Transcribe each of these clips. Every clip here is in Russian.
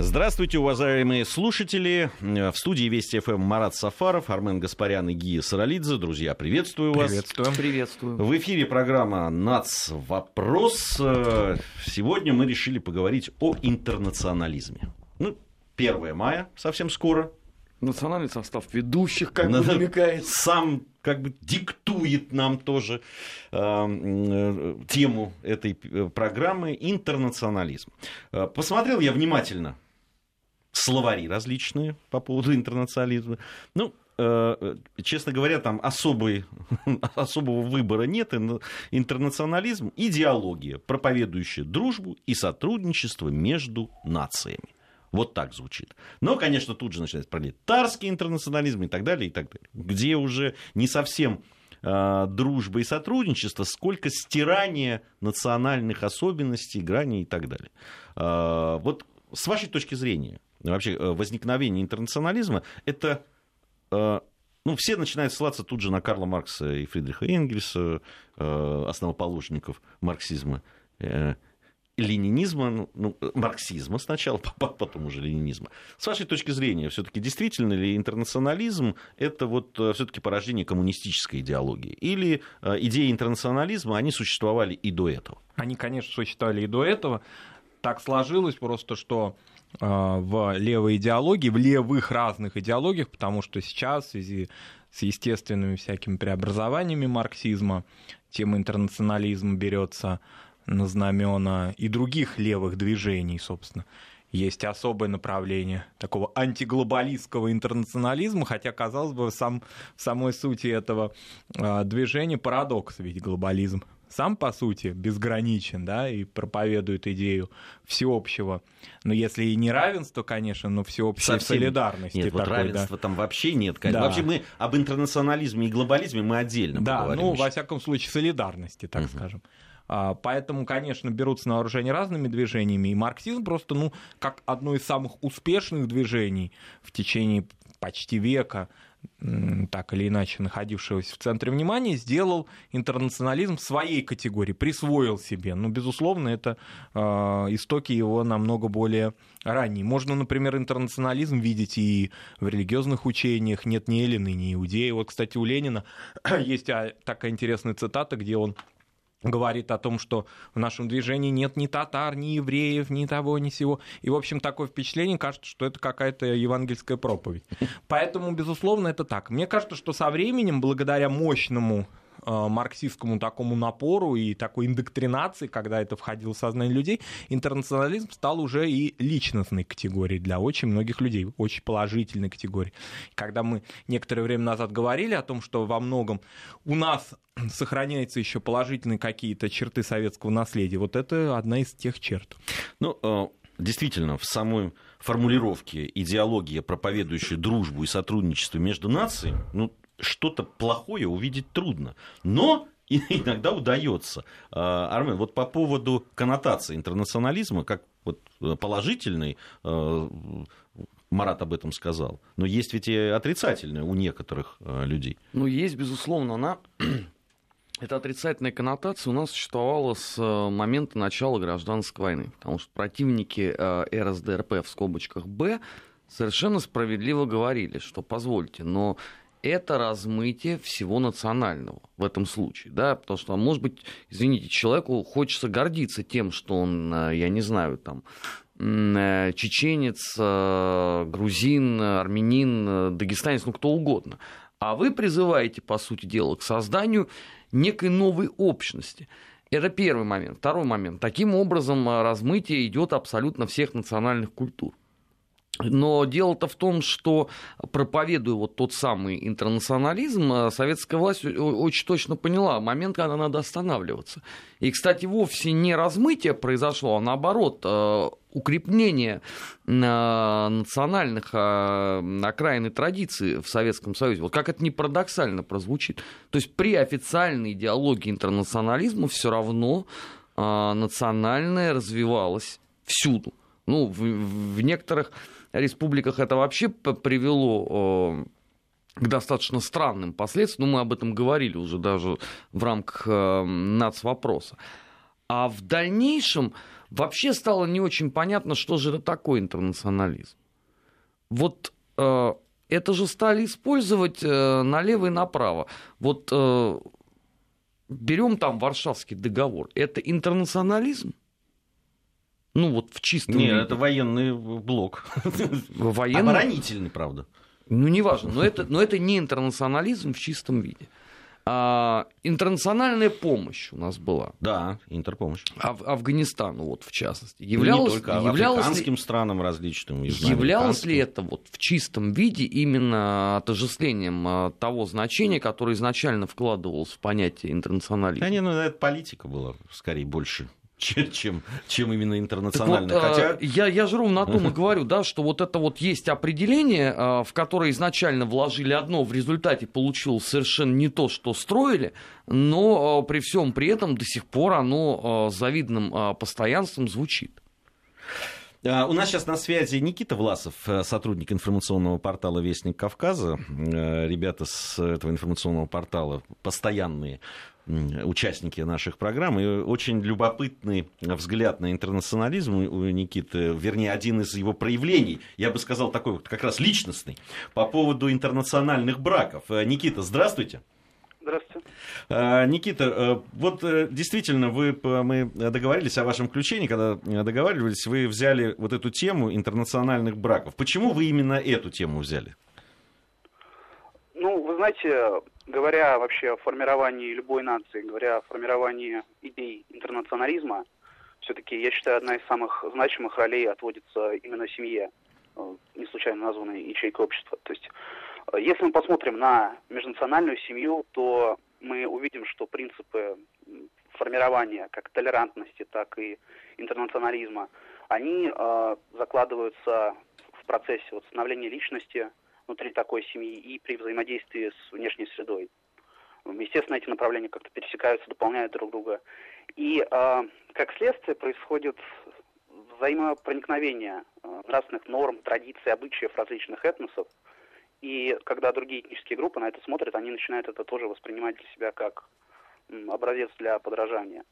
Здравствуйте, уважаемые слушатели. В студии Вести ФМ Марат Сафаров, Армен Гаспарян и Гия Саралидзе. Друзья, приветствую вас. Приветствуем. Приветствую. В эфире программа «Нац. Вопрос». Сегодня мы решили поговорить о интернационализме. Ну, 1 мая, совсем скоро. Национальный состав ведущих, как бы Надо- намекает. Сам как бы диктует нам тоже э, э, тему этой э, программы «Интернационализм». Э, Посмотрел я внимательно словари различные по поводу интернационализма. Ну, э, честно говоря, там особой, особого выбора нет. Ин- Интернационализм – идеология, проповедующая дружбу и сотрудничество между нациями. Вот так звучит. Но, конечно, тут же начинается пролетарский интернационализм и так далее, и так далее. Где уже не совсем э, дружба и сотрудничество, сколько стирание национальных особенностей, граней и так далее. Э, вот с вашей точки зрения, вообще э, возникновение интернационализма, это э, ну, все начинают ссылаться тут же на Карла Маркса и Фридриха Энгельса, э, основоположников марксизма, э, ленинизма, ну, ну, марксизма сначала, по- потом уже ленинизма. С вашей точки зрения, все-таки действительно ли интернационализм это вот все-таки порождение коммунистической идеологии? Или э, идеи интернационализма, они существовали и до этого? Они, конечно, существовали и до этого. Так сложилось просто, что э, в левой идеологии, в левых разных идеологиях, потому что сейчас в связи с естественными всякими преобразованиями марксизма тема интернационализма берется на знамена и других левых движений, собственно. Есть особое направление такого антиглобалистского интернационализма, хотя, казалось бы, сам, в самой сути этого э, движения парадокс, ведь глобализм сам, по сути, безграничен, да, и проповедует идею всеобщего, но если и не равенство, конечно, но всеобщей Совсем солидарности. Нет, вот такой, да. равенства там вообще нет. конечно. Да. Вообще мы об интернационализме и глобализме мы отдельно Да, поговорим ну, еще. во всяком случае, солидарности, так Мгм. скажем. А, Поэтому, конечно, берутся на вооружение разными движениями, и марксизм просто, ну, как одно из самых успешных движений в течение почти века, так или иначе находившегося в центре внимания, сделал интернационализм своей категории, присвоил себе. Ну, безусловно, это э, истоки его намного более ранние. Можно, например, интернационализм видеть и в религиозных учениях. Нет ни эллины, ни иудеи. Вот, кстати, у Ленина есть а, такая интересная цитата, где он говорит о том, что в нашем движении нет ни татар, ни евреев, ни того, ни сего. И, в общем, такое впечатление, кажется, что это какая-то евангельская проповедь. Поэтому, безусловно, это так. Мне кажется, что со временем, благодаря мощному марксистскому такому напору и такой индоктринации, когда это входило в сознание людей, интернационализм стал уже и личностной категорией для очень многих людей, очень положительной категорией. Когда мы некоторое время назад говорили о том, что во многом у нас сохраняются еще положительные какие-то черты советского наследия, вот это одна из тех черт. Ну, э, действительно, в самой формулировке идеология, проповедующая дружбу и сотрудничество между нациями, ну, что-то плохое увидеть трудно. Но иногда удается. А, Армен, вот по поводу коннотации интернационализма, как вот э, положительный, э, Марат об этом сказал, но есть ведь и отрицательное у некоторых э, людей. Ну, есть, безусловно, она... Эта отрицательная коннотация у нас существовала с момента начала гражданской войны, потому что противники РСДРП в скобочках «Б» совершенно справедливо говорили, что, позвольте, но это размытие всего национального в этом случае, да, потому что, может быть, извините, человеку хочется гордиться тем, что он, э, я не знаю, там, э, чеченец, э, грузин, армянин, дагестанец, ну кто угодно. А вы призываете, по сути дела, к созданию некой новой общности. Это первый момент. Второй момент. Таким образом, размытие идет абсолютно всех национальных культур. Но дело-то в том, что проповедуя вот тот самый интернационализм, э, советская власть очень точно поняла момент, когда надо останавливаться. И, кстати, вовсе не размытие произошло, а наоборот, э, укрепление э, национальных окраин и традиций в Советском Союзе. Вот как это не парадоксально прозвучит. То есть при официальной идеологии интернационализма все равно национальное развивалось всюду. Ну, в, в некоторых республиках это вообще привело к достаточно странным последствиям. Ну, мы об этом говорили уже даже в рамках э, нацвопроса. А в дальнейшем вообще стало не очень понятно, что же это такое интернационализм. Вот э, это же стали использовать э, налево и направо. Вот берем там Варшавский договор. Это интернационализм? Ну вот в чистом Нет, виде. это военный блок. Военный... Оборонительный, правда. Ну, неважно, но это, но это не интернационализм в чистом виде. А, интернациональная помощь у нас была. Да, интерпомощь. Аф- Афганистану, вот в частности. Ну, Являлось, не только, а являлось ли- африканским странам различным. Являлось ли это вот в чистом виде именно отождествлением а, того значения, которое изначально вкладывалось в понятие интернационализма? Да не, ну это политика была скорее больше, чем, чем, именно Так вот, а, Хотя я, я же ровно о том и говорю, да, что вот это вот есть определение, а, в которое изначально вложили одно, в результате получилось совершенно не то, что строили, но а, при всем при этом до сих пор оно завидным постоянством звучит. А, У нас сейчас на связи Никита Власов, э, сотрудник информационного портала «Вестник Кавказа». Э, Ребята с этого информационного портала постоянные участники наших программ. И очень любопытный взгляд на интернационализм у Никиты, вернее, один из его проявлений, я бы сказал, такой вот как раз личностный, по поводу интернациональных браков. Э, Никита, здравствуйте. Здравствуйте. А, Никита, э, вот э, действительно, вы, мы договорились о вашем включении, когда э, договаривались, вы взяли вот эту тему интернациональных браков. Почему вы именно эту тему взяли? Ну, вы знаете, говоря вообще о формировании любой нации, говоря о формировании идей интернационализма, все-таки, я считаю, одна из самых значимых ролей отводится именно семье, э, не случайно названной ячейкой общества. То есть, э, если мы посмотрим на межнациональную семью, то мы увидим, что принципы формирования как толерантности, так и интернационализма, они э, закладываются в процессе вот, становления личности внутри такой семьи и при взаимодействии с внешней средой. Естественно, эти направления как-то пересекаются, дополняют друг друга. И э, как следствие происходит взаимопроникновение э, нравственных норм, традиций, обычаев различных этносов. И когда другие этнические группы на это смотрят, они начинают это тоже воспринимать для себя как м, образец для подражания.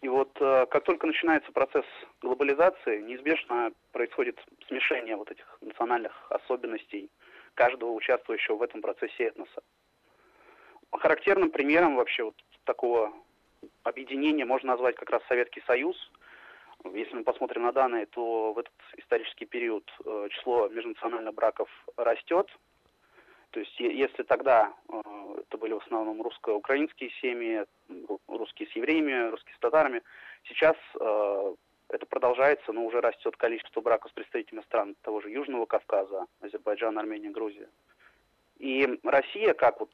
И вот э, как только начинается процесс глобализации, неизбежно происходит смешение вот этих национальных особенностей каждого участвующего в этом процессе этноса. Характерным примером вообще вот такого объединения можно назвать как раз Советский Союз. Если мы посмотрим на данные, то в этот исторический период э, число межнациональных браков растет. То есть если тогда э, это были в основном русско-украинские семьи, русские с евреями, русские с татарами, сейчас э, это продолжается, но уже растет количество браков с представителями стран того же Южного Кавказа, Азербайджан, Армения, Грузия. И Россия, как вот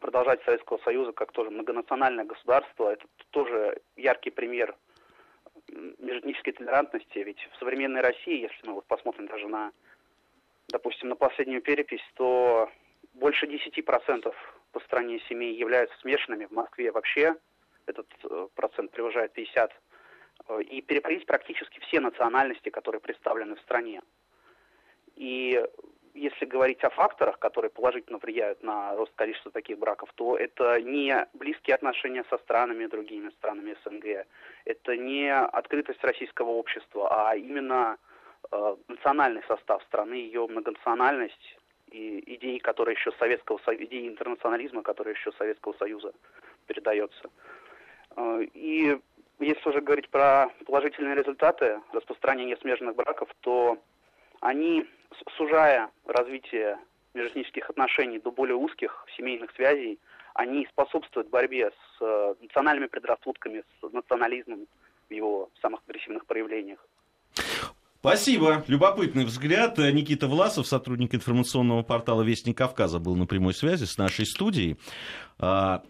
продолжать Советского Союза, как тоже многонациональное государство, это тоже яркий пример межэтнической толерантности. Ведь в современной России, если мы вот посмотрим даже на, допустим, на последнюю перепись, то больше 10% по стране семей являются смешанными. В Москве вообще этот э, процент превышает 50. Э, И переплелись практически все национальности, которые представлены в стране. И если говорить о факторах, которые положительно влияют на рост количества таких браков, то это не близкие отношения со странами, другими странами СНГ, это не открытость российского общества, а именно э, национальный состав страны, ее многонациональность и идеи, которые еще Советского Союза, идеи интернационализма, которые еще Советского Союза передается. Э, И если уже говорить про положительные результаты распространения смежных браков, то они, сужая развитие межэтнических отношений до более узких семейных связей, они способствуют борьбе с э, национальными предрассудками, с национализмом в его самых агрессивных проявлениях. Спасибо. Любопытный взгляд. Э, Никита Власов, сотрудник информационного портала «Вестник Кавказа», был на прямой связи с нашей студией. А,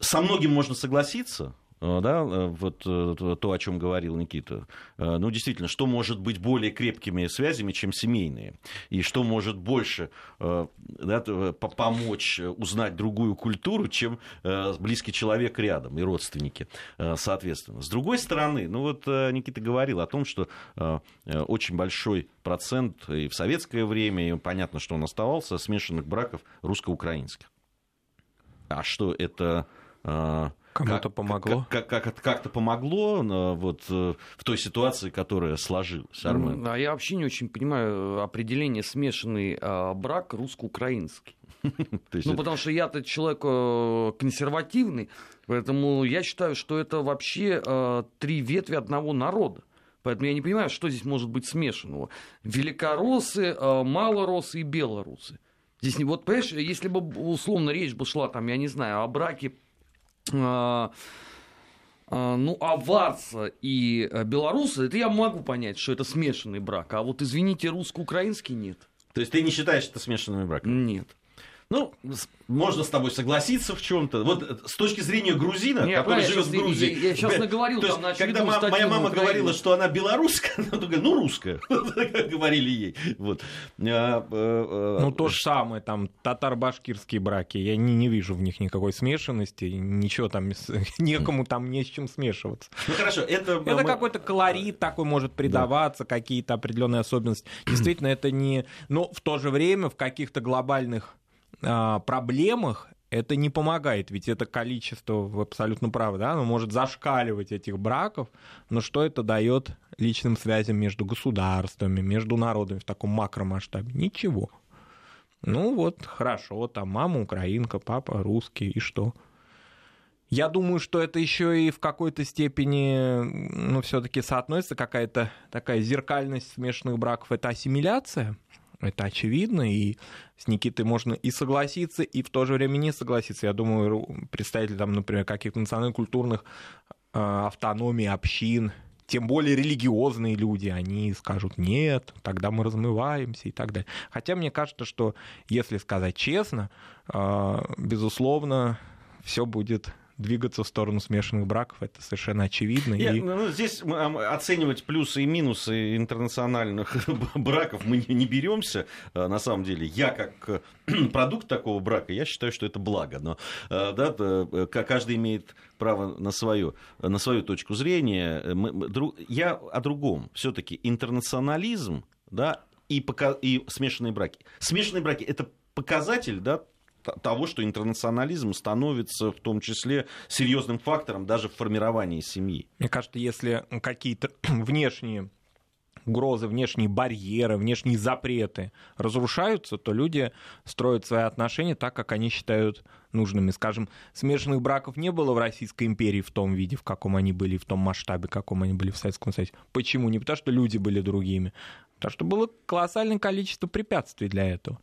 Со многим можно согласиться, да, э, вот э, то, о чем говорил Никита. Э, Ну, действительно, что может быть более крепкими связями, чем семейные? И что может больше э, да, помочь узнать другую культуру, чем э, близкий человек рядом и родственники, э, соответственно. С другой стороны, ну вот э, Никита говорил о том, что э, э, очень большой процент и в советское время, и понятно, что он оставался, смешанных браков русско-украинских. А что это э, Кому-то помогло. Как, как, как, как-то помогло вот, в той ситуации, которая сложилась, Армен? А я вообще не очень понимаю определение смешанный брак русско-украинский. Ну, потому что я-то человек консервативный, поэтому я считаю, что это вообще три ветви одного народа. Поэтому я не понимаю, что здесь может быть смешанного. Великороссы, малоросы и белорусы. Здесь не вот, понимаешь, если бы условно речь бы шла там, я не знаю, о браке ну, аварца и э, белоруса, это я могу понять, что это смешанный брак. А вот, извините, русско-украинский нет. То есть ты не считаешь это смешанным браком? Нет. Ну, можно с тобой согласиться в чем-то. Вот э, с точки зрения грузина, Не, который живет в Грузии. Я, я сейчас наговорил, то там, есть, когда ма- моя мама говорила, что она белорусская, она говорит, ну, русская, говорили ей. Вот. А, э, ну, то же самое, там, татар-башкирские браки, я не, не вижу в них никакой смешанности, ничего там, некому там не с чем смешиваться. Ну, хорошо, это... Это какой-то колорит такой может придаваться, какие-то определенные особенности. Действительно, это не... Но в то же время в каких-то глобальных а, проблемах это не помогает, ведь это количество, вы абсолютно правы, да, оно может зашкаливать этих браков, но что это дает личным связям между государствами, между народами в таком макромасштабе? Ничего. Ну вот, хорошо, там мама украинка, папа русский, и что? Я думаю, что это еще и в какой-то степени, ну, все-таки соотносится какая-то такая зеркальность смешанных браков, это ассимиляция, это очевидно, и с Никитой можно и согласиться, и в то же время не согласиться. Я думаю, представители, там, например, каких-то национально-культурных э, автономий, общин, тем более религиозные люди, они скажут нет, тогда мы размываемся и так далее. Хотя мне кажется, что если сказать честно, э, безусловно, все будет двигаться в сторону смешанных браков, это совершенно очевидно. Я, и... ну, здесь оценивать плюсы и минусы интернациональных браков мы не, не беремся. А, на самом деле, я как продукт такого брака, я считаю, что это благо. Но а, да, э, каждый имеет право на свою, на свою точку зрения. Я о другом. Все-таки интернационализм да, и, пока, и смешанные браки. Смешанные браки это показатель да, того, что интернационализм становится в том числе серьезным фактором даже в формировании семьи. Мне кажется, если какие-то внешние угрозы, внешние барьеры, внешние запреты разрушаются, то люди строят свои отношения так, как они считают нужными. Скажем, смешанных браков не было в Российской империи в том виде, в каком они были, в том масштабе, в каком они были в Советском Союзе. Почему? Не потому, что люди были другими, потому что было колоссальное количество препятствий для этого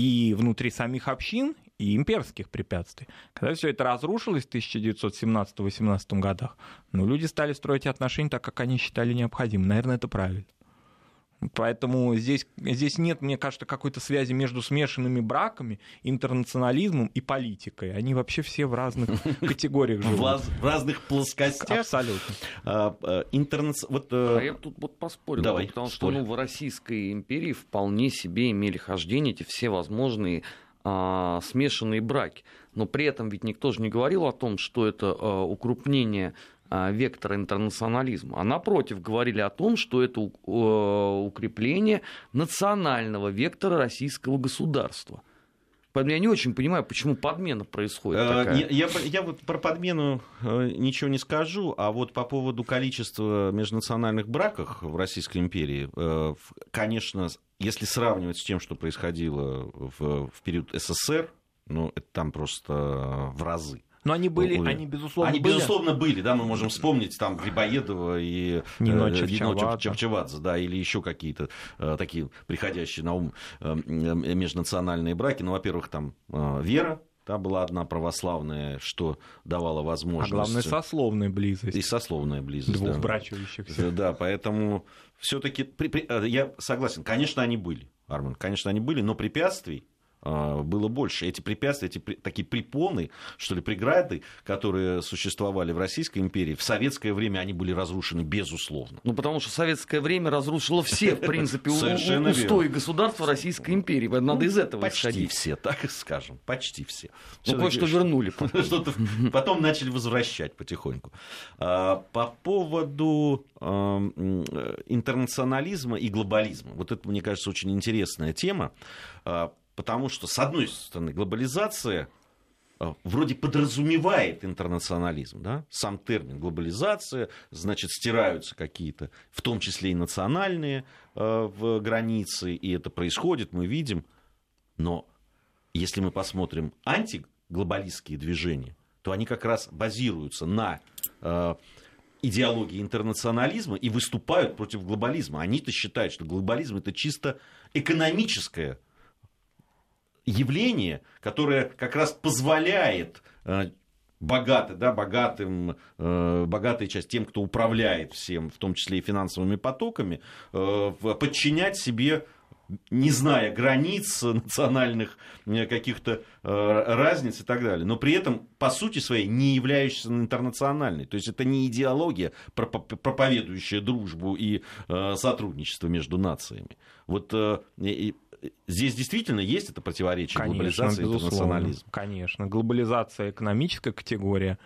и внутри самих общин, и имперских препятствий. Когда все это разрушилось в 1917-18 годах, ну, люди стали строить отношения так, как они считали необходимым. Наверное, это правильно. Поэтому здесь, здесь нет, мне кажется, какой-то связи между смешанными браками, интернационализмом и политикой. Они вообще все в разных категориях живут. В, разных плоскостях. Абсолютно. А, а, вот, а я тут вот поспорил. Давай, потому что ну, в Российской империи вполне себе имели хождение эти все возможные смешанные браки. Но при этом ведь никто же не говорил о том, что это укрупнение а, вектора интернационализма, а напротив говорили о том, что это укрепление национального вектора российского государства. Поэтому я не очень понимаю, почему подмена происходит. Э, такая. Я, я, я вот про подмену э, ничего не скажу, а вот по поводу количества межнациональных браков в Российской империи, э, конечно, если сравнивать с тем, что происходило в, в период СССР, ну, это там просто в разы. Но они были, были. они безусловно они, были. безусловно, были, да, мы можем вспомнить там Грибоедова и Нино э, да, или еще какие-то э, такие приходящие на ум э, межнациональные браки. Ну, во-первых, там э, Вера, да, была одна православная, что давало возможность... А главное, сословная близость. И сословная близость, Двух да. брачующихся. Да, поэтому все таки э, я согласен, конечно, они были, Арман, конечно, они были, но препятствий а, было больше. Эти препятствия, эти такие препоны, что ли, преграды, которые существовали в Российской империи, в советское время они были разрушены безусловно. Ну, потому что советское время разрушило все, в принципе, устои государства Российской империи. Надо из этого Почти исходить. все, так скажем, почти все. Ну, кое-что вернули. Что-то потом начали возвращать потихоньку. А, по поводу интернационализма и глобализма. Вот это, мне кажется, очень интересная тема а, Потому что, с одной стороны, глобализация э, вроде подразумевает интернационализм, да? сам термин глобализация, значит, стираются какие-то, в том числе и национальные в границы, и это происходит, мы видим. Но если мы посмотрим антиглобалистские движения, то они как раз базируются на идеологии интернационализма и выступают против глобализма. Они-то считают, что глобализм это чисто экономическое явление, которое как раз позволяет э, богатым, да, богатым, э, богатой часть, тем, кто управляет всем, в том числе и финансовыми потоками, э, подчинять себе не зная границ национальных каких-то разниц и так далее, но при этом, по сути своей, не являющейся интернациональной. То есть это не идеология, проповедующая дружбу и сотрудничество между нациями. Вот здесь действительно есть это противоречие конечно, глобализации и интернационализма. Конечно, глобализация экономическая категория,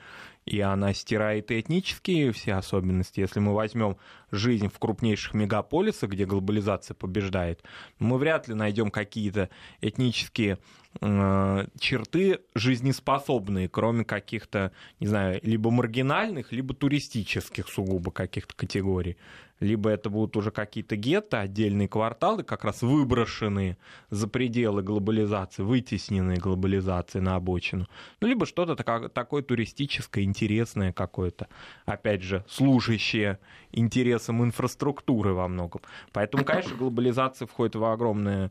и она стирает и этнические все особенности. Если мы возьмем жизнь в крупнейших мегаполисах, где глобализация побеждает, мы вряд ли найдем какие-то этнические э, черты жизнеспособные, кроме каких-то, не знаю, либо маргинальных, либо туристических сугубо каких-то категорий либо это будут уже какие-то гетто, отдельные кварталы, как раз выброшенные за пределы глобализации, вытесненные глобализацией на обочину, ну, либо что-то такое туристическое, интересное какое-то, опять же, служащее интересам инфраструктуры во многом. Поэтому, конечно, глобализация входит в огромное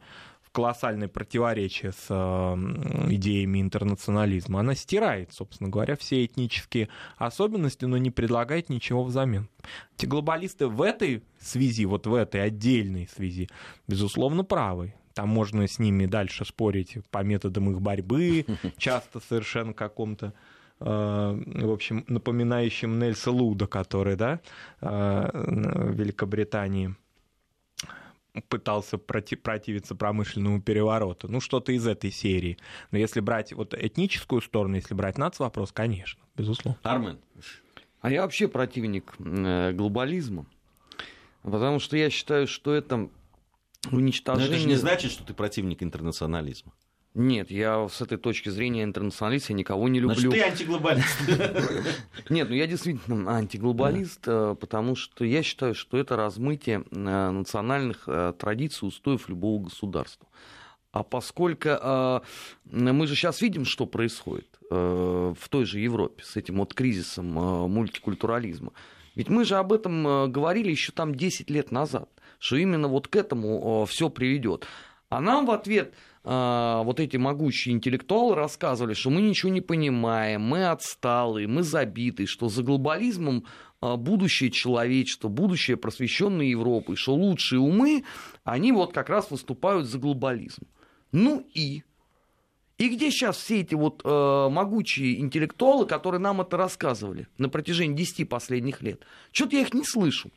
колоссальное противоречие с э, идеями интернационализма. Она стирает, собственно говоря, все этнические особенности, но не предлагает ничего взамен. Эти глобалисты в этой связи, вот в этой отдельной связи, безусловно, правы. Там можно с ними дальше спорить по методам их борьбы, часто совершенно каком-то э, в общем, напоминающим Нельса Луда, который, да, э, в Великобритании пытался проти противиться промышленному перевороту. Ну, что-то из этой серии. Но если брать вот этническую сторону, если брать нац вопрос, конечно, безусловно. Армен. А я вообще противник э, глобализма, потому что я считаю, что это уничтожение... Но это же не значит, что ты противник интернационализма. Нет, я с этой точки зрения интернационалист, я никого не люблю. Значит, ты антиглобалист. Нет, ну я действительно антиглобалист, э, потому что я считаю, что это размытие э, национальных э, традиций, устоев любого государства. А поскольку мы же сейчас видим, что происходит в той же Европе с этим вот кризисом мультикультурализма, ведь мы же об этом говорили еще там 10 лет назад, что именно вот к этому все приведет. А нам в ответ вот эти могущие интеллектуалы рассказывали, что мы ничего не понимаем, мы отсталые, мы забиты, что за глобализмом а, будущее человечества, будущее просвещенной Европы, что лучшие умы, они вот как раз выступают за глобализм. Ну и и где сейчас все эти вот э, могучие интеллектуалы, которые нам это рассказывали на протяжении 10 последних лет? Что-то я их не слышу.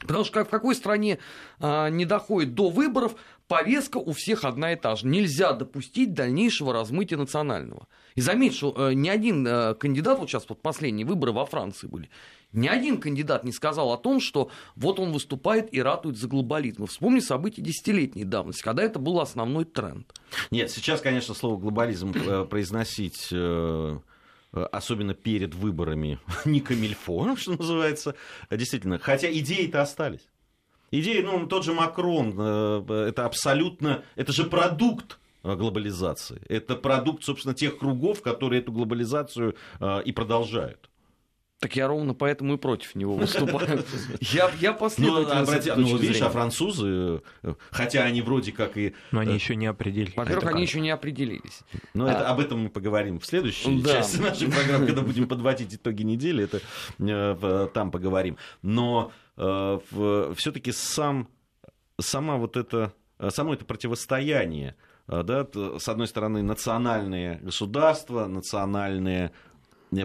Потому что в какой стране а, не доходит до выборов, повестка у всех одна и та же. Нельзя допустить дальнейшего размытия национального. И заметь, что э, ни один э, кандидат, вот сейчас вот последние выборы во Франции были, ни один кандидат не сказал о том, что вот он выступает и ратует за глобализм. Вспомни события десятилетней давности, когда это был основной тренд. Нет, сейчас, конечно, слово глобализм э, произносить особенно перед выборами, не камильфо, что называется, действительно. Хотя идеи-то остались. Идеи, ну, тот же Макрон, э, это абсолютно, это же продукт э, глобализации. Это продукт, собственно, тех кругов, которые эту глобализацию э, и продолжают. Так я ровно поэтому и против него выступаю. Я, я последовательно ну, обрати, ну, видишь, а французы, хотя они вроде как и... Но они еще не определились. Во-первых, они еще не определились. Но а... это, об этом мы поговорим в следующей да. части нашей программы, когда будем подводить итоги недели, это э, там поговорим. Но э, все-таки сам, сама вот это, само это противостояние да, с одной стороны, национальные государства, национальные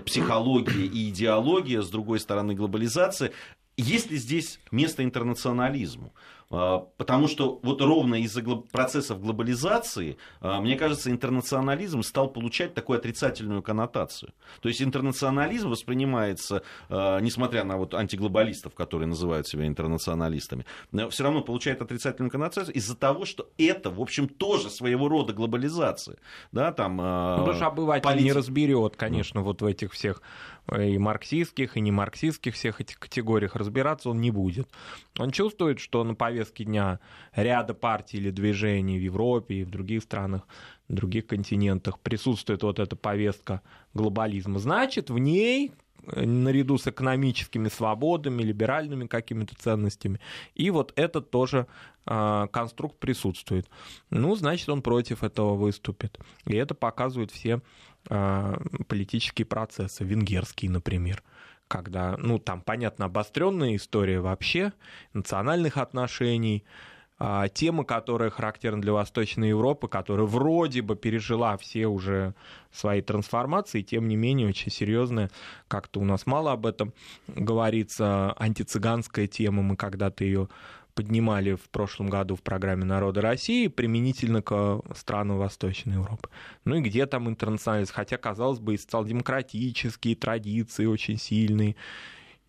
психология и идеология, с другой стороны глобализация. Есть ли здесь место интернационализму? А, потому что вот ровно из-за процессов глобализации, а, мне кажется, интернационализм стал получать такую отрицательную коннотацию. То есть интернационализм воспринимается, а, несмотря на вот антиглобалистов, которые называют себя интернационалистами, все равно получает отрицательную коннотацию из-за того, что это, в общем, тоже своего рода глобализация. Да, там, ну, потому что обыватель полит... не разберет, конечно, вот в этих всех и марксистских, и не марксистских всех этих категориях разбираться он не будет. Он чувствует, что на повестке дня ряда партий или движений в Европе и в других странах, в других континентах присутствует вот эта повестка глобализма. Значит, в ней наряду с экономическими свободами, либеральными какими-то ценностями. И вот этот тоже э, конструкт присутствует. Ну, значит, он против этого выступит. И это показывают все а, политические процессы, венгерские, например, когда, ну, там, понятно, обостренная история вообще национальных отношений, а, тема, которая характерна для Восточной Европы, которая вроде бы пережила все уже свои трансформации, тем не менее очень серьезная, как-то у нас мало об этом говорится, антицыганская тема, мы когда-то ее поднимали в прошлом году в программе «Народа России» применительно к странам Восточной Европы. Ну и где там интернационализм? Хотя, казалось бы, и социал-демократические традиции очень сильные,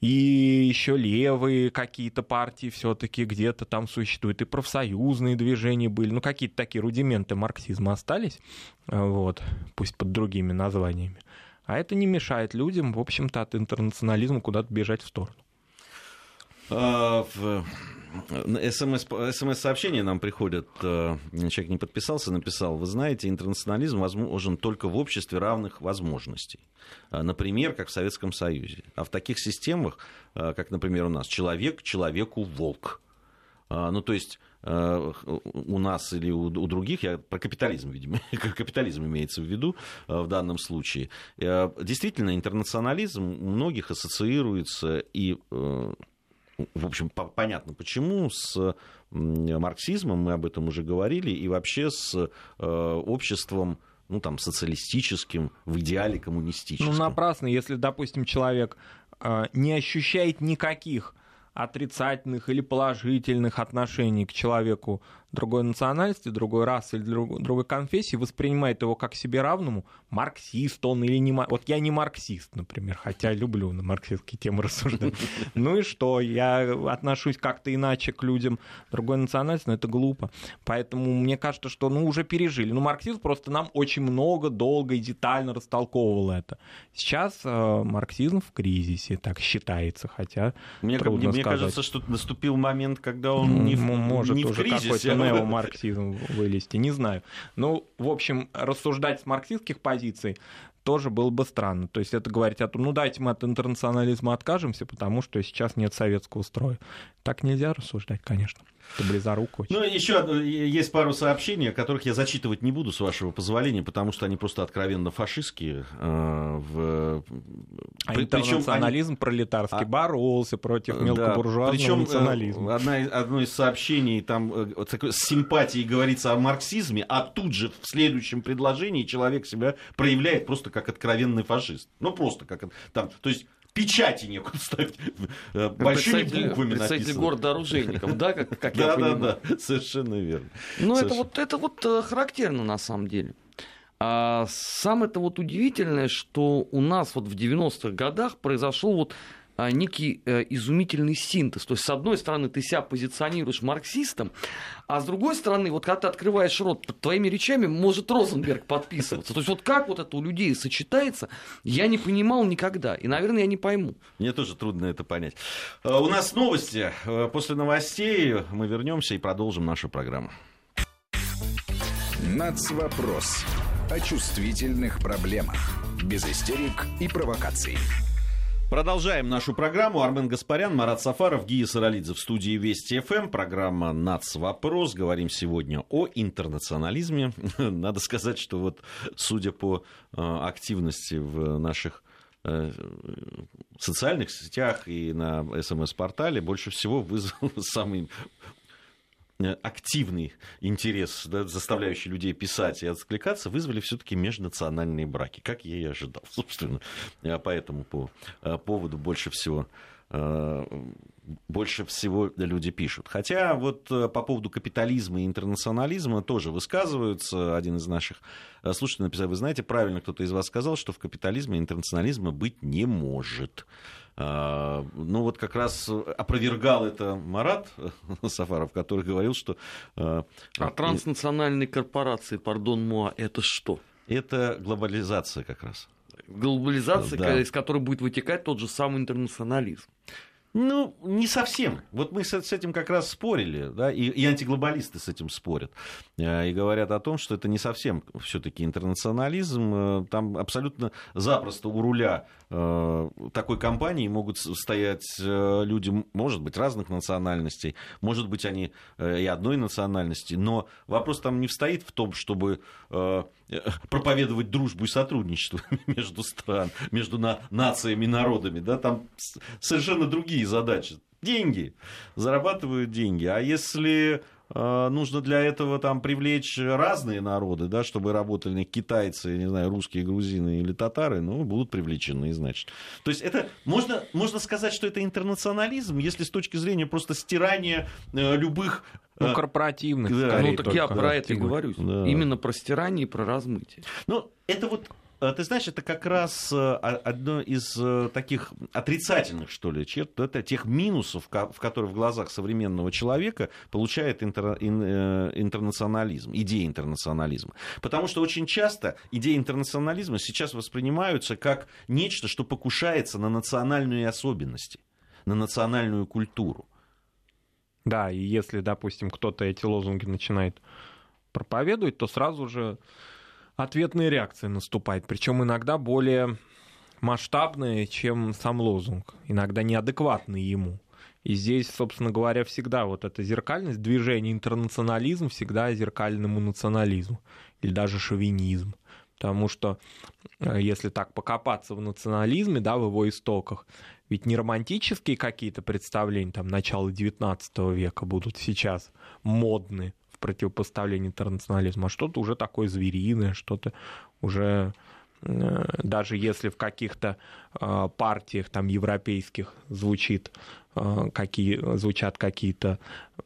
и еще левые какие-то партии все-таки где-то там существуют, и профсоюзные движения были, ну какие-то такие рудименты марксизма остались, вот, пусть под другими названиями. А это не мешает людям, в общем-то, от интернационализма куда-то бежать в сторону. А, СМС-сообщения нам приходят, э, человек не подписался, написал, вы знаете, интернационализм возможен только в обществе равных возможностей. Э, например, как в Советском Союзе. А в таких системах, э, как, например, у нас, человек человеку волк. Ну, то есть у нас или у, других, я про капитализм, видимо, капитализм имеется в виду в данном случае. Действительно, интернационализм у многих ассоциируется и в общем, понятно почему, с марксизмом, мы об этом уже говорили, и вообще с э, обществом ну, там, социалистическим, в идеале коммунистическим. Ну, напрасно, если, допустим, человек э, не ощущает никаких отрицательных или положительных отношений к человеку другой национальности, другой расы или другой конфессии, воспринимает его как себе равному, марксист он или не... Вот я не марксист, например, хотя люблю на марксистские темы рассуждать. Ну и что? Я отношусь как-то иначе к людям другой национальности, но это глупо. Поэтому мне кажется, что ну, уже пережили. Ну, марксизм просто нам очень много, долго и детально растолковывал это. Сейчас э, марксизм в кризисе, так считается, хотя мне, трудно мне сказать. кажется, что наступил момент, когда он не, может не в кризисе, неомарксизм вылезти, не знаю. Ну, в общем, рассуждать с марксистских позиций тоже было бы странно. То есть это говорить о том, ну дайте мы от интернационализма откажемся, потому что сейчас нет советского строя. Так нельзя рассуждать, конечно. Ты близорук очень. Ну, еще есть пару сообщений, о которых я зачитывать не буду, с вашего позволения, потому что они просто откровенно фашистские. Э, в... А интернационализм они... пролетарский а... боролся против мелкобуржуазного да. Причем, национализма. Одна, одно из сообщений, там э, такой, с симпатией говорится о марксизме, а тут же в следующем предложении человек себя проявляет просто как откровенный фашист. Ну, просто как... Там, то есть печати некуда ставить. Э, большими буквами написано. города оружейников, да, как, как да, я да, понимаю? Да, совершенно верно. Ну, это вот, это вот э, характерно на самом деле. А самое-то вот удивительное, что у нас вот в 90-х годах произошел вот некий э, изумительный синтез. То есть, с одной стороны, ты себя позиционируешь марксистом, а с другой стороны, вот когда ты открываешь рот под твоими речами, может Розенберг подписываться. То есть, вот как вот это у людей сочетается, я не понимал никогда. И, наверное, я не пойму. Мне тоже трудно это понять. Э, у нас новости. Э, после новостей мы вернемся и продолжим нашу программу. Нацвопрос. О чувствительных проблемах. Без истерик и провокаций. Продолжаем нашу программу. Армен Гаспарян, Марат Сафаров, Гия Саралидзе в студии Вести ФМ. Программа «Нац. Вопрос». Говорим сегодня о интернационализме. Надо сказать, что вот судя по э, активности в наших э, социальных сетях и на СМС-портале больше всего вызвал самый активный интерес, да, заставляющий людей писать и откликаться, вызвали все-таки межнациональные браки, как я и ожидал, собственно. По этому по, э, поводу больше всего э, больше всего люди пишут. Хотя вот по поводу капитализма и интернационализма тоже высказываются. Один из наших слушателей написал, вы знаете, правильно кто-то из вас сказал, что в капитализме интернационализма быть не может. А, ну вот как раз опровергал это Марат Сафаров, который говорил, что... А транснациональные корпорации, пардон, МОА, это что? Это глобализация как раз. Глобализация, да. из которой будет вытекать тот же самый интернационализм. Ну, не совсем. Вот мы с, с этим как раз спорили, да, и, и антиглобалисты с этим спорят. Э, и говорят о том, что это не совсем все-таки интернационализм. Э, там абсолютно запросто у руля э, такой компании могут стоять люди, может быть, разных национальностей, может быть, они и одной национальности, но вопрос там не встоит в том, чтобы проповедовать дружбу и сотрудничество между стран, между на, нациями народами. Да? Там совершенно другие задачи. Деньги. Зарабатывают деньги. А если нужно для этого там привлечь разные народы, да, чтобы работали китайцы, не знаю, русские, грузины или татары, ну, будут привлечены, значит. То есть это можно, можно сказать, что это интернационализм, если с точки зрения просто стирания э, любых ну, э, корпоративных. Да. Ну, так я про это и говорю. Да. Именно про стирание и про размытие. Ну, это вот ты знаешь, это как раз э, одно из таких отрицательных, что ли, черт, это тех минусов, в которые в глазах современного человека получает интер, интернационализм, идея интернационализма. Потому что очень часто идеи интернационализма сейчас воспринимаются как нечто, что покушается на национальные особенности, на национальную культуру. Да, и если, допустим, кто-то эти лозунги начинает проповедовать, то сразу же ответная реакция наступает. Причем иногда более масштабные, чем сам лозунг. Иногда неадекватные ему. И здесь, собственно говоря, всегда вот эта зеркальность, движение интернационализм всегда зеркальному национализму или даже шовинизм. Потому что э, если так покопаться в национализме, да, в его истоках, ведь не романтические какие-то представления там начала XIX века будут сейчас модны в противопоставлении интернационализму, а что-то уже такое звериное, что-то уже э, даже если в каких-то э, партиях там европейских звучит какие звучат какие-то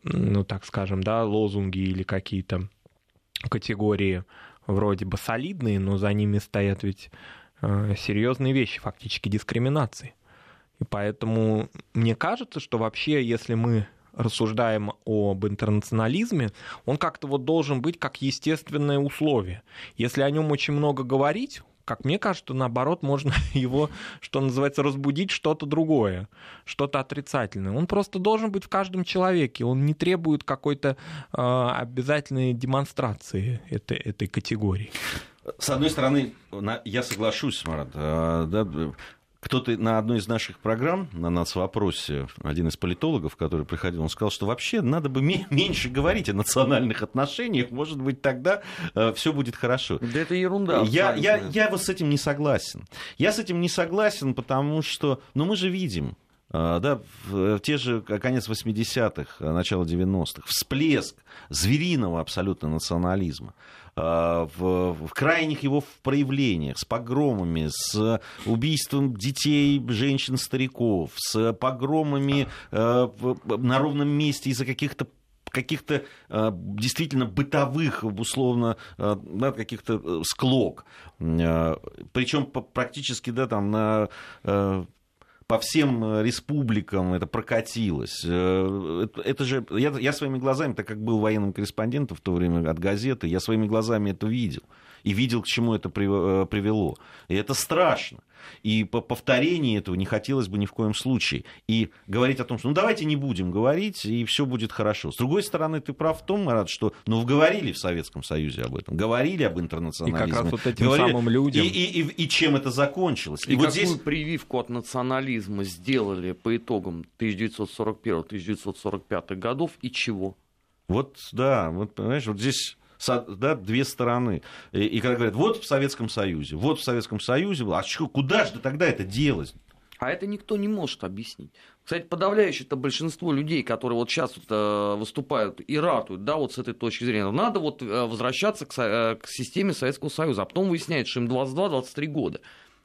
ну так скажем да лозунги или какие-то категории вроде бы солидные, но за ними стоят ведь э, серьезные вещи, фактически дискриминации. И поэтому мне кажется, что вообще, если мы рассуждаем об интернационализме, он как-то вот должен быть как естественное условие. Если о нем очень много говорить, как мне кажется, наоборот, можно его, что называется, разбудить что-то другое, что-то отрицательное. Он просто должен быть в каждом человеке. Он не требует какой-то э, обязательной демонстрации этой, этой категории. С одной стороны, я соглашусь, Марат, э, да, кто-то на одной из наших программ, на нас вопросе, один из политологов, который приходил, он сказал, что вообще надо бы меньше говорить о национальных отношениях, может быть, тогда э, все будет хорошо. Да это ерунда. Я, я, я вот с этим не согласен. Я с этим не согласен, потому что, ну мы же видим, э, да, в те же конец 80-х, начало 90-х, всплеск звериного абсолютно национализма. А, в, в крайних его проявлениях, с погромами, с убийством детей, женщин, стариков, с погромами э, на ровном месте из-за каких-то каких-то э, действительно бытовых, условно, э, да, каких-то склок. Причем практически да, там, на по всем э, республикам это прокатилось. Э, это же, я, я своими глазами, так как был военным корреспондентом в то время от газеты, я своими глазами это видел. И видел, к чему это э, привело. И это страшно. И по повторению этого не хотелось бы ни в коем случае. И говорить о том, что ну давайте не будем говорить, и все будет хорошо. С другой стороны, ты прав в том, Марат, что ну говорили в Советском Союзе об этом, говорили об интернационализме. И как раз вот этим говорили, самым людям. И, и, и, и чем это закончилось. И, и вот какую здесь... прививку от национализма сделали по итогам 1941-1945 годов и чего? Вот, да, вот, понимаешь, вот здесь да, две стороны. И, и когда говорят, вот в Советском Союзе, вот в Советском Союзе, а что, куда же тогда это делать? А это никто не может объяснить. Кстати, подавляющее это большинство людей, которые вот сейчас вот, э, выступают и ратуют, да, вот с этой точки зрения, надо вот э, возвращаться к, э, к системе Советского Союза, а потом выясняется, что им 22-23 года.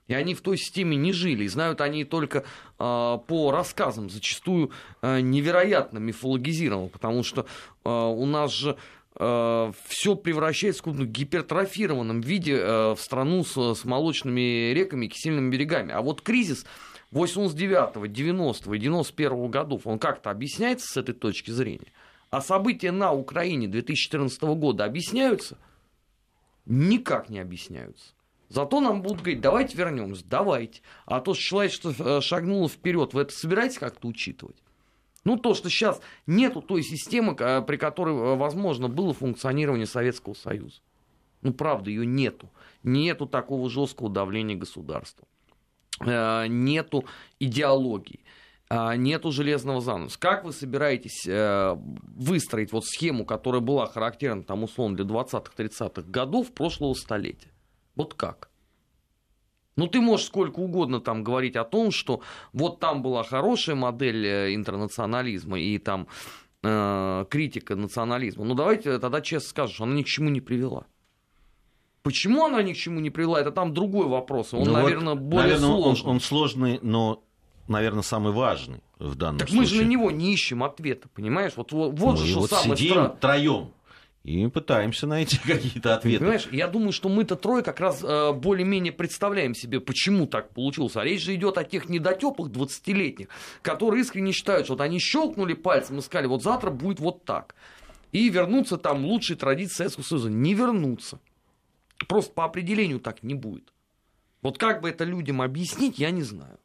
И они в той системе не жили. И знают они только э, по рассказам, зачастую э, невероятно мифологизированным, потому что э, у нас же все превращается в гипертрофированном виде э, в страну с, с молочными реками и кисельными берегами. А вот кризис 89-го, 90-го и 91-го годов, он как-то объясняется с этой точки зрения? А события на Украине 2014 года объясняются? Никак не объясняются. Зато нам будут говорить, давайте вернемся, давайте. А то, что человечество э, шагнуло вперед, вы это собираетесь как-то учитывать? Ну, то, что сейчас нету той системы, при которой, э, возможно, было функционирование Советского Союза. Ну, правда, ее нету. Нету такого жесткого давления государства. Э, нету идеологии нету железного занавеса. Как вы собираетесь выстроить вот схему, которая была характерна, там, условно, для 20-30-х годов прошлого столетия? Вот как? Ну, ты можешь сколько угодно там говорить о том, что вот там была хорошая модель э, интернационализма и там э, критика национализма. Ну, давайте тогда честно скажем, что она ни к чему не привела. Почему она ни к чему не привела, это там другой вопрос. Он, ну, наверное, вот, более наверное, сложный. Он, он сложный, но, наверное, самый важный в данном так случае. Так мы же на него не ищем ответа, понимаешь? Вот, вот, вот мы же вот что самое сидим странное. троем и пытаемся найти какие-то ответы. Понимаешь, я думаю, что мы-то трое как раз э, более-менее представляем себе, почему так получилось. А речь же идет о тех недотепах 20-летних, которые искренне считают, что вот они щелкнули пальцем и сказали, вот завтра будет вот так. И вернуться там лучшие традиции Советского Союза. Не вернуться. Просто по определению так не будет. Вот как бы это людям объяснить, я не знаю.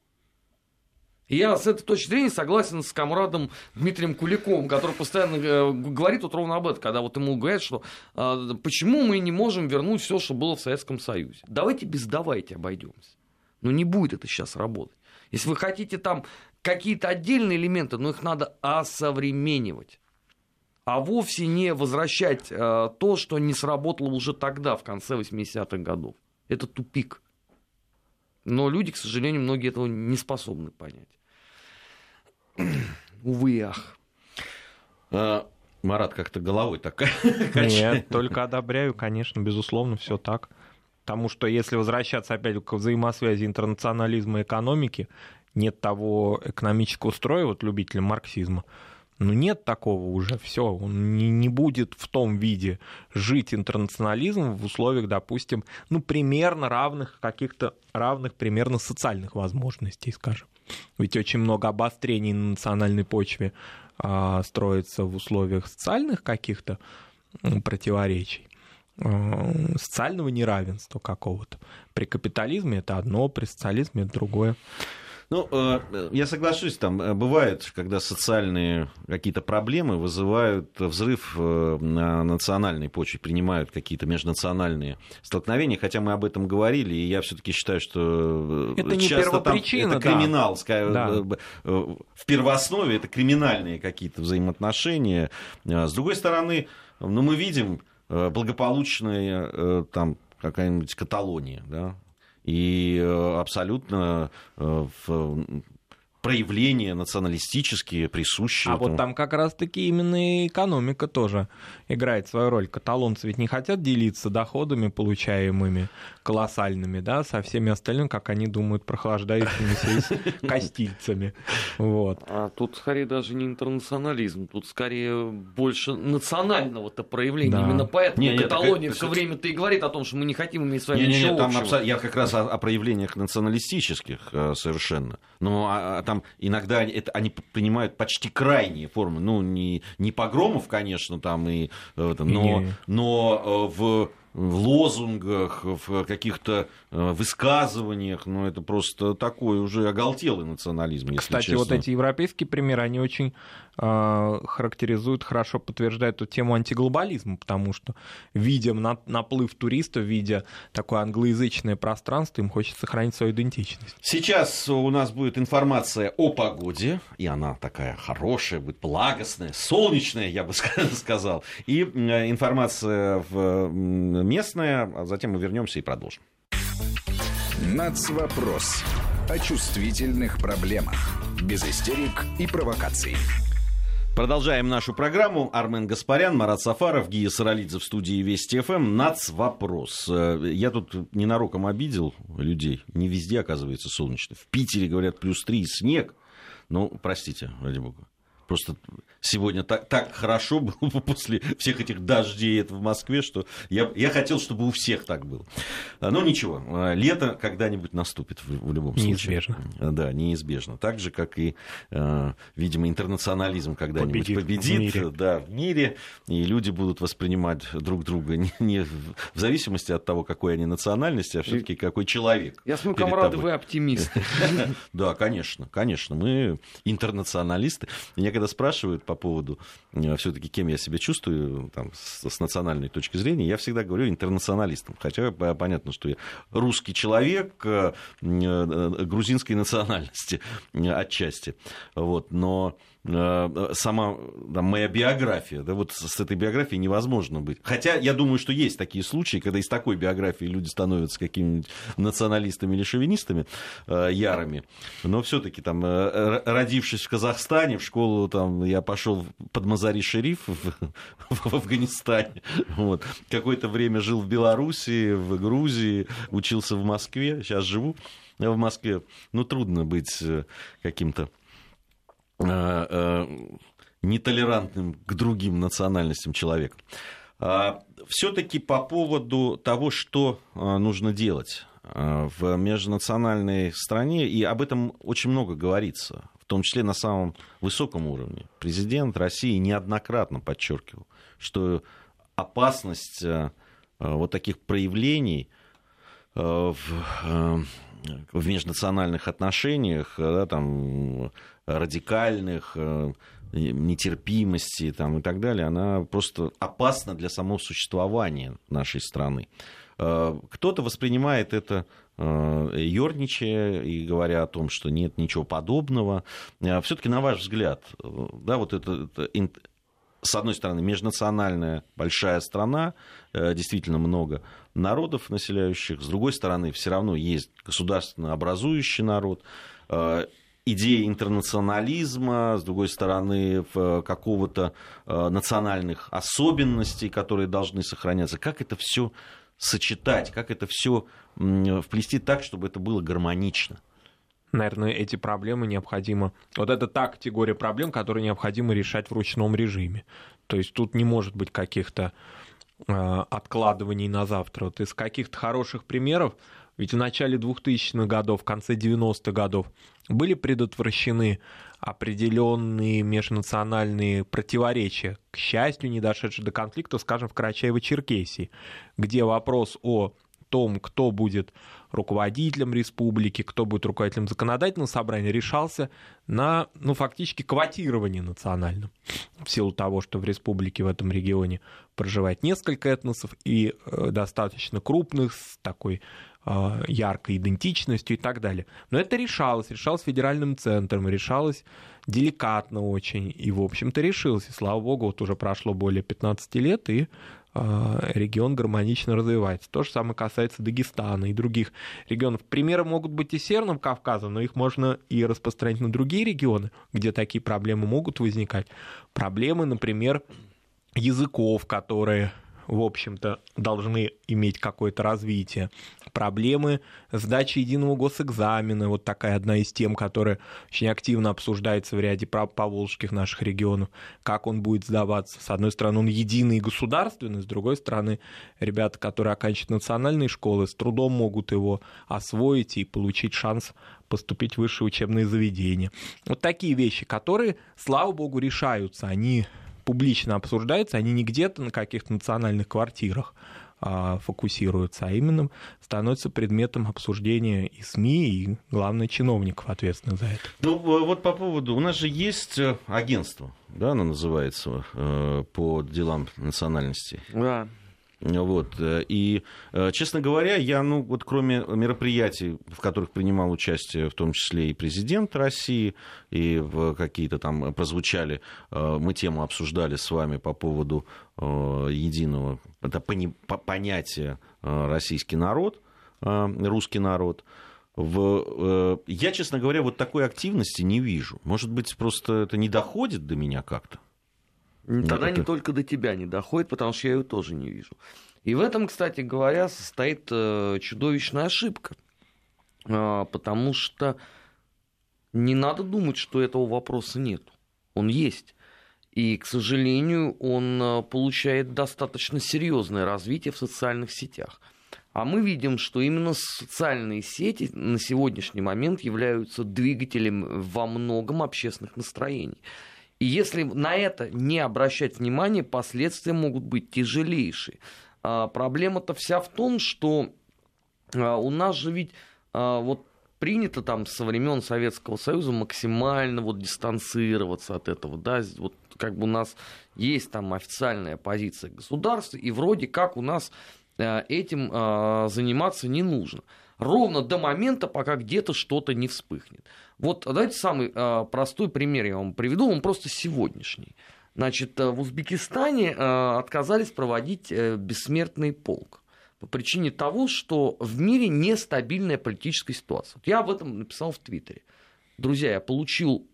Я с этой точки зрения согласен с комрадом Дмитрием Куликовым, который постоянно э, говорит вот ровно об этом, когда вот ему говорят, что э, почему мы не можем вернуть все, что было в Советском Союзе. Давайте без давайте обойдемся. Но не будет это сейчас работать. Если вы хотите там какие-то отдельные элементы, но их надо осовременивать. А вовсе не возвращать э, то, что не сработало уже тогда, в конце 80-х годов. Это тупик. Но люди, к сожалению, многие этого не способны понять. Увы ах. А, Марат как-то головой так Нет, только одобряю, конечно, безусловно, все так. Потому что если возвращаться опять к взаимосвязи интернационализма и экономики, нет того экономического строя, вот любителям марксизма, ну нет такого уже, все, он не, не будет в том виде жить интернационализм в условиях, допустим, ну примерно равных, каких-то равных примерно социальных возможностей, скажем. Ведь очень много обострений на национальной почве а, строится в условиях социальных каких-то противоречий а, социального неравенства какого-то. При капитализме это одно, при социализме это другое. Ну, э, я соглашусь, там э, бывает, когда социальные какие-то проблемы вызывают взрыв э, на национальной почве, принимают какие-то межнациональные столкновения, хотя мы об этом говорили, и я все-таки считаю, что это не часто там это криминал, да. в первооснове это криминальные какие-то взаимоотношения. С другой стороны, ну, мы видим благополучная там какая-нибудь Каталония, да, и э, абсолютно э, в проявления националистические, присущие. А этому. вот там как раз-таки именно и экономика тоже играет свою роль. Каталонцы ведь не хотят делиться доходами, получаемыми колоссальными, да, со всеми остальными, как они думают, прохлаждающимися костильцами. Вот. А тут скорее даже не интернационализм, тут скорее больше национального-то проявления. Да. Именно поэтому не, Каталония все время-то и говорит о том, что мы не хотим иметь с вами не, ничего не, там общего. Я как раз о, о проявлениях националистических э, совершенно. Но а, а, там иногда это, они принимают почти крайние формы. Ну, не, не погромов, конечно, там, и, э, но, но э, в в лозунгах, в каких-то высказываниях, ну, это просто такой уже оголтелый национализм, если Кстати, честно. вот эти европейские примеры, они очень э, характеризуют, хорошо подтверждают эту тему антиглобализма, потому что, видя на, наплыв туристов, видя такое англоязычное пространство, им хочется сохранить свою идентичность. Сейчас у нас будет информация о погоде, и она такая хорошая, будет благостная, солнечная, я бы сказал, и информация в местное, а затем мы вернемся и продолжим. Нацвопрос. О чувствительных проблемах. Без истерик и провокаций. Продолжаем нашу программу. Армен Гаспарян, Марат Сафаров, Гия Саралидзе в студии Вести ФМ. Нац вопрос. Э, я тут ненароком обидел людей. Не везде, оказывается, солнечно. В Питере, говорят, плюс три снег. Ну, простите, ради бога. Просто сегодня так, так хорошо было после всех этих дождей в Москве, что я, я хотел, чтобы у всех так было. А, Но ну, ничего, а, лето когда-нибудь наступит в, в любом случае. Неизбежно. Да, неизбежно. Так же, как и, видимо, интернационализм когда-нибудь победит, победит в, мире. Да, в мире, и люди будут воспринимать друг друга не, не в зависимости от того, какой они национальности, а все-таки какой человек. Я смотрю, комрады, вы оптимисты. Да, конечно, конечно. Мы интернационалисты. Меня когда спрашивают по поводу э, все-таки, кем я себя чувствую там, с, с национальной точки зрения, я всегда говорю интернационалистом. Хотя понятно, что я русский человек э, э, грузинской национальности отчасти. Вот, но Э, сама да, моя биография, да, вот с этой биографией невозможно быть. Хотя я думаю, что есть такие случаи, когда из такой биографии люди становятся какими-нибудь националистами или шовинистами э, ярыми, но все-таки там, э, родившись в Казахстане, в школу там я пошел под Мазари-Шериф в, в, в Афганистане, вот. какое-то время жил в Белоруссии, в Грузии, учился в Москве, сейчас живу в Москве, ну трудно быть э, каким-то Э, э, нетолерантным к другим национальностям человеком. А, Все-таки по поводу того, что э, нужно делать в межнациональной стране, и об этом очень много говорится, в том числе на самом высоком уровне. Президент России неоднократно подчеркивал, что опасность вот таких проявлений в, в межнациональных отношениях, да, там, радикальных, э, нетерпимости там, и так далее, она просто опасна для самого существования нашей страны. Э, кто-то воспринимает это э, ерничая и говоря о том, что нет ничего подобного. Все-таки, на ваш взгляд, да, вот это, это с одной стороны, межнациональная большая страна, действительно много народов населяющих, с другой стороны, все равно есть государственно образующий народ, идеи интернационализма, с другой стороны, какого-то э, национальных особенностей, которые должны сохраняться. Как это все сочетать, как это все вплести так, чтобы это было гармонично? Наверное, эти проблемы необходимо... Вот это та категория проблем, которые необходимо решать в ручном режиме. То есть тут не может быть каких-то э, откладываний на завтра. Вот из каких-то хороших примеров ведь в начале 2000-х годов, в конце 90-х годов были предотвращены определенные межнациональные противоречия, к счастью, не дошедшие до конфликта, скажем, в Карачаево-Черкесии, где вопрос о том, кто будет руководителем республики, кто будет руководителем законодательного собрания, решался на, ну, фактически квотировании национальном. В силу того, что в республике в этом регионе проживает несколько этносов и э, достаточно крупных, с такой яркой идентичностью и так далее. Но это решалось, решалось федеральным центром, решалось деликатно очень, и, в общем-то, решилось. И, слава богу, вот уже прошло более 15 лет, и а, регион гармонично развивается. То же самое касается Дагестана и других регионов. Примеры могут быть и Северным Кавказом, но их можно и распространить на другие регионы, где такие проблемы могут возникать. Проблемы, например, языков, которые в общем-то, должны иметь какое-то развитие. Проблемы сдачи единого госэкзамена, вот такая одна из тем, которая очень активно обсуждается в ряде поволжских наших регионов, как он будет сдаваться. С одной стороны, он единый государственный, с другой стороны, ребята, которые оканчивают национальные школы, с трудом могут его освоить и получить шанс поступить в высшее учебное заведение. Вот такие вещи, которые, слава богу, решаются. Они публично обсуждаются, они не где-то на каких-то национальных квартирах а, фокусируются, а именно становятся предметом обсуждения и СМИ, и, главное, чиновников, ответственных за это. Ну, вот по поводу... У нас же есть э, агентство, да, оно называется, э, по делам национальности. Да. Вот. Э, и, э, честно говоря, я, ну, вот кроме мероприятий, в которых принимал участие, в том числе и президент России, и в какие-то там прозвучали, э, мы тему обсуждали с вами по поводу единого это понятия российский народ, русский народ, в, я, честно говоря, вот такой активности не вижу. Может быть, просто это не доходит до меня как-то? Тогда не только до тебя не доходит, потому что я ее тоже не вижу. И в этом, кстати говоря, состоит э, чудовищная ошибка. А, потому что не надо думать, что этого вопроса нет. Он есть. И, к сожалению, он э, получает достаточно серьезное развитие в социальных сетях. А мы видим, что именно социальные сети на сегодняшний момент являются двигателем во многом общественных настроений. И если на это не обращать внимания, последствия могут быть тяжелейшие. А, проблема-то вся в том, что а, у нас же ведь а, вот принято там со времен Советского Союза максимально вот дистанцироваться от этого, да, вот как бы у нас есть там официальная позиция государства, и вроде как у нас этим заниматься не нужно. Ровно до момента, пока где-то что-то не вспыхнет. Вот давайте самый простой пример я вам приведу, он просто сегодняшний. Значит, э, в Узбекистане э, отказались проводить э, бессмертный полк по причине того, что в мире нестабильная политическая ситуация. Я об этом написал в Твиттере. Друзья, я получил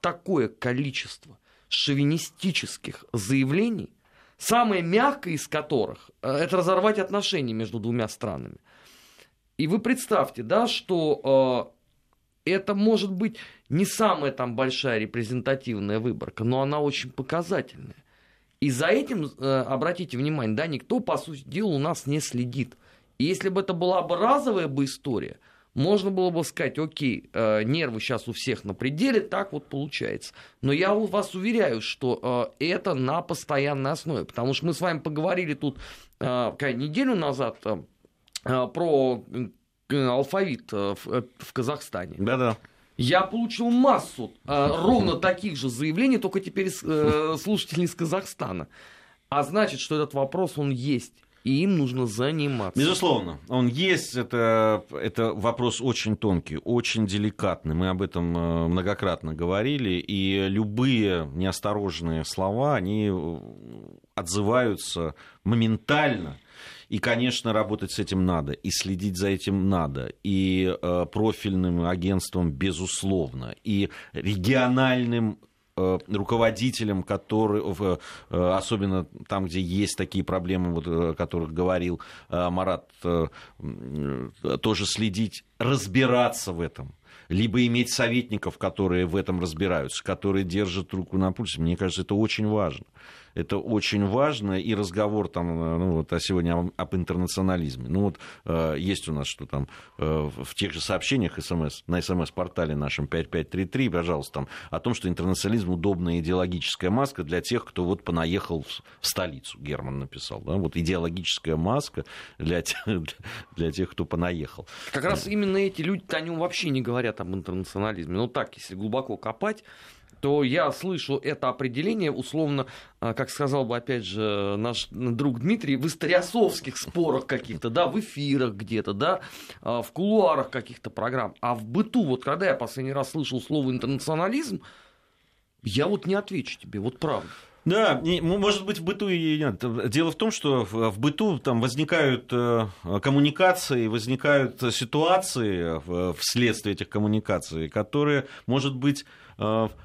такое количество шовинистических заявлений, самое мягкое из которых – это разорвать отношения между двумя странами. И вы представьте, да, что это может быть не самая там большая репрезентативная выборка, но она очень показательная. И за этим, э, обратите внимание, да, никто, по сути дела, у нас не следит. И если бы это была бы разовая бы история, можно было бы сказать, окей, э, нервы сейчас у всех на пределе, так вот получается. Но я вас уверяю, что э, это на постоянной основе, потому что мы с вами поговорили тут неделю назад про алфавит в, в Казахстане. Да-да. Я получил массу э, ровно таких же заявлений, только теперь э, слушателей из Казахстана. А значит, что этот вопрос, он есть. И им нужно заниматься. Безусловно, он есть. Это, это вопрос очень тонкий, очень деликатный. Мы об этом э, многократно говорили. И любые неосторожные слова, они э, отзываются моментально и, конечно, работать с этим надо, и следить за этим надо, и э, профильным агентством, безусловно, и региональным э, руководителям, которые, э, особенно там, где есть такие проблемы, вот, о которых говорил Марат, тоже следить, разбираться в этом либо иметь советников, которые в этом разбираются, которые держат руку на пульсе. Мне кажется, это очень важно. Это очень важно. И разговор там, э, ну, вот, а сегодня об интернационализме. Ну, вот э, есть у нас, что там э, в тех же сообщениях СМС, на СМС-портале нашем 5533, пожалуйста, там, о том, что интернационализм удобная идеологическая маска для тех, кто вот понаехал в, столицу, Герман написал. Да? Вот идеологическая маска для, для тех, кто понаехал. Как раз именно эти люди, они вообще не говорят об интернационализме. Ну так, если глубоко копать, то я слышу это определение, условно, а, как сказал бы, опять же, наш друг Дмитрий, в историосовских спорах каких-то, да, в эфирах где-то, да, а, в кулуарах каких-то программ. А в быту, вот когда я последний раз слышал слово интернационализм, я вот не отвечу тебе, вот правда. Да, может быть, в быту и нет. Дело в том, что в быту там возникают э, коммуникации, возникают ситуации вследствие этих коммуникаций, которые, может быть, Э,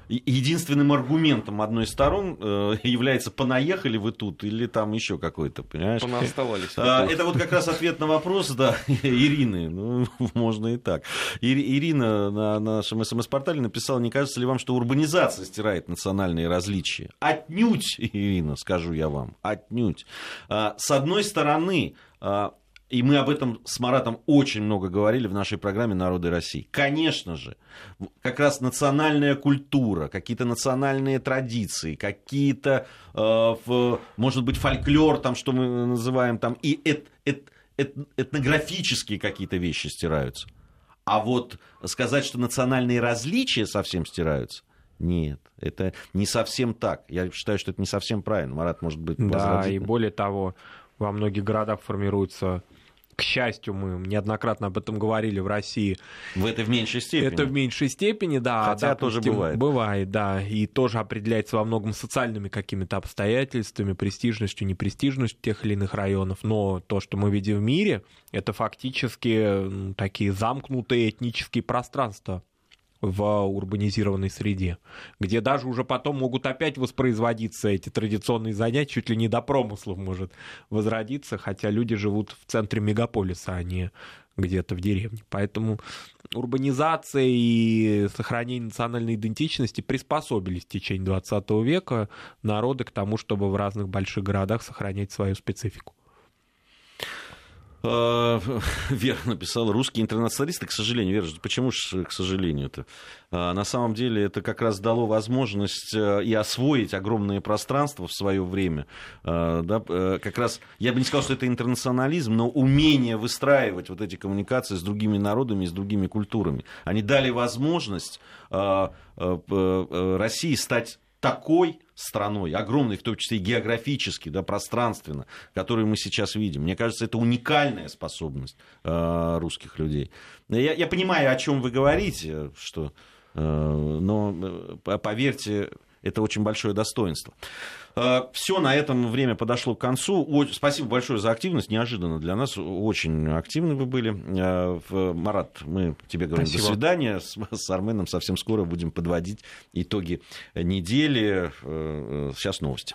единственным аргументом одной из сторон э, является понаехали вы тут или там еще какой-то, понимаешь? Понаоставались. А, это вот как раз ответ на вопрос, да, Ирины, ну, можно и так. Ирина на нашем СМС-портале написала, не кажется ли вам, что урбанизация стирает национальные различия? Отнюдь, Ирина, скажу я вам, отнюдь. А, с одной стороны, а, и мы об этом с Маратом очень много говорили в нашей программе «Народы России». Конечно же, как раз национальная культура, какие-то национальные традиции, какие-то, э, может быть, фольклор, там, что мы называем, там, и эт, эт, эт, этнографические какие-то вещи стираются. А вот сказать, что национальные различия совсем стираются, нет, это не совсем так. Я считаю, что это не совсем правильно. Марат, может быть, Да, и более того, во многих городах формируются к счастью, мы неоднократно об этом говорили в России. В это в меньшей степени. Это в меньшей степени, да. Хотя допустим, тоже бывает. Бывает, да. И тоже определяется во многом социальными какими-то обстоятельствами, престижностью, непрестижностью тех или иных районов. Но то, что мы видим в мире, это фактически такие замкнутые этнические пространства в урбанизированной среде, где даже уже потом могут опять воспроизводиться эти традиционные занятия, чуть ли не до промыслов может возродиться, хотя люди живут в центре мегаполиса, а не где-то в деревне. Поэтому урбанизация и сохранение национальной идентичности приспособились в течение 20 века народы к тому, чтобы в разных больших городах сохранять свою специфику. А, Вера написала, русские интернационалисты, к сожалению, Вера, почему же, к сожалению, это? А, на самом деле это как раз дало возможность э, и освоить огромное пространство в свое время. А, да, э, как раз, я бы не сказал, что это интернационализм, но умение выстраивать вот эти коммуникации с другими народами с другими культурами. Они дали возможность э, России стать такой страной, огромной, в том числе и географически, да, пространственно, которую мы сейчас видим. Мне кажется, это уникальная способность э, русских людей. Я, я понимаю, о чем вы говорите, что, э, но э, поверьте, это очень большое достоинство. Э, Все, на этом время подошло к концу. Спасибо большое за активность. Неожиданно для нас. Очень активны вы были. Э, Марат, мы тебе говорим Спасибо. до свидания. С Арменом совсем скоро будем подводить итоги недели. Э, сейчас новости.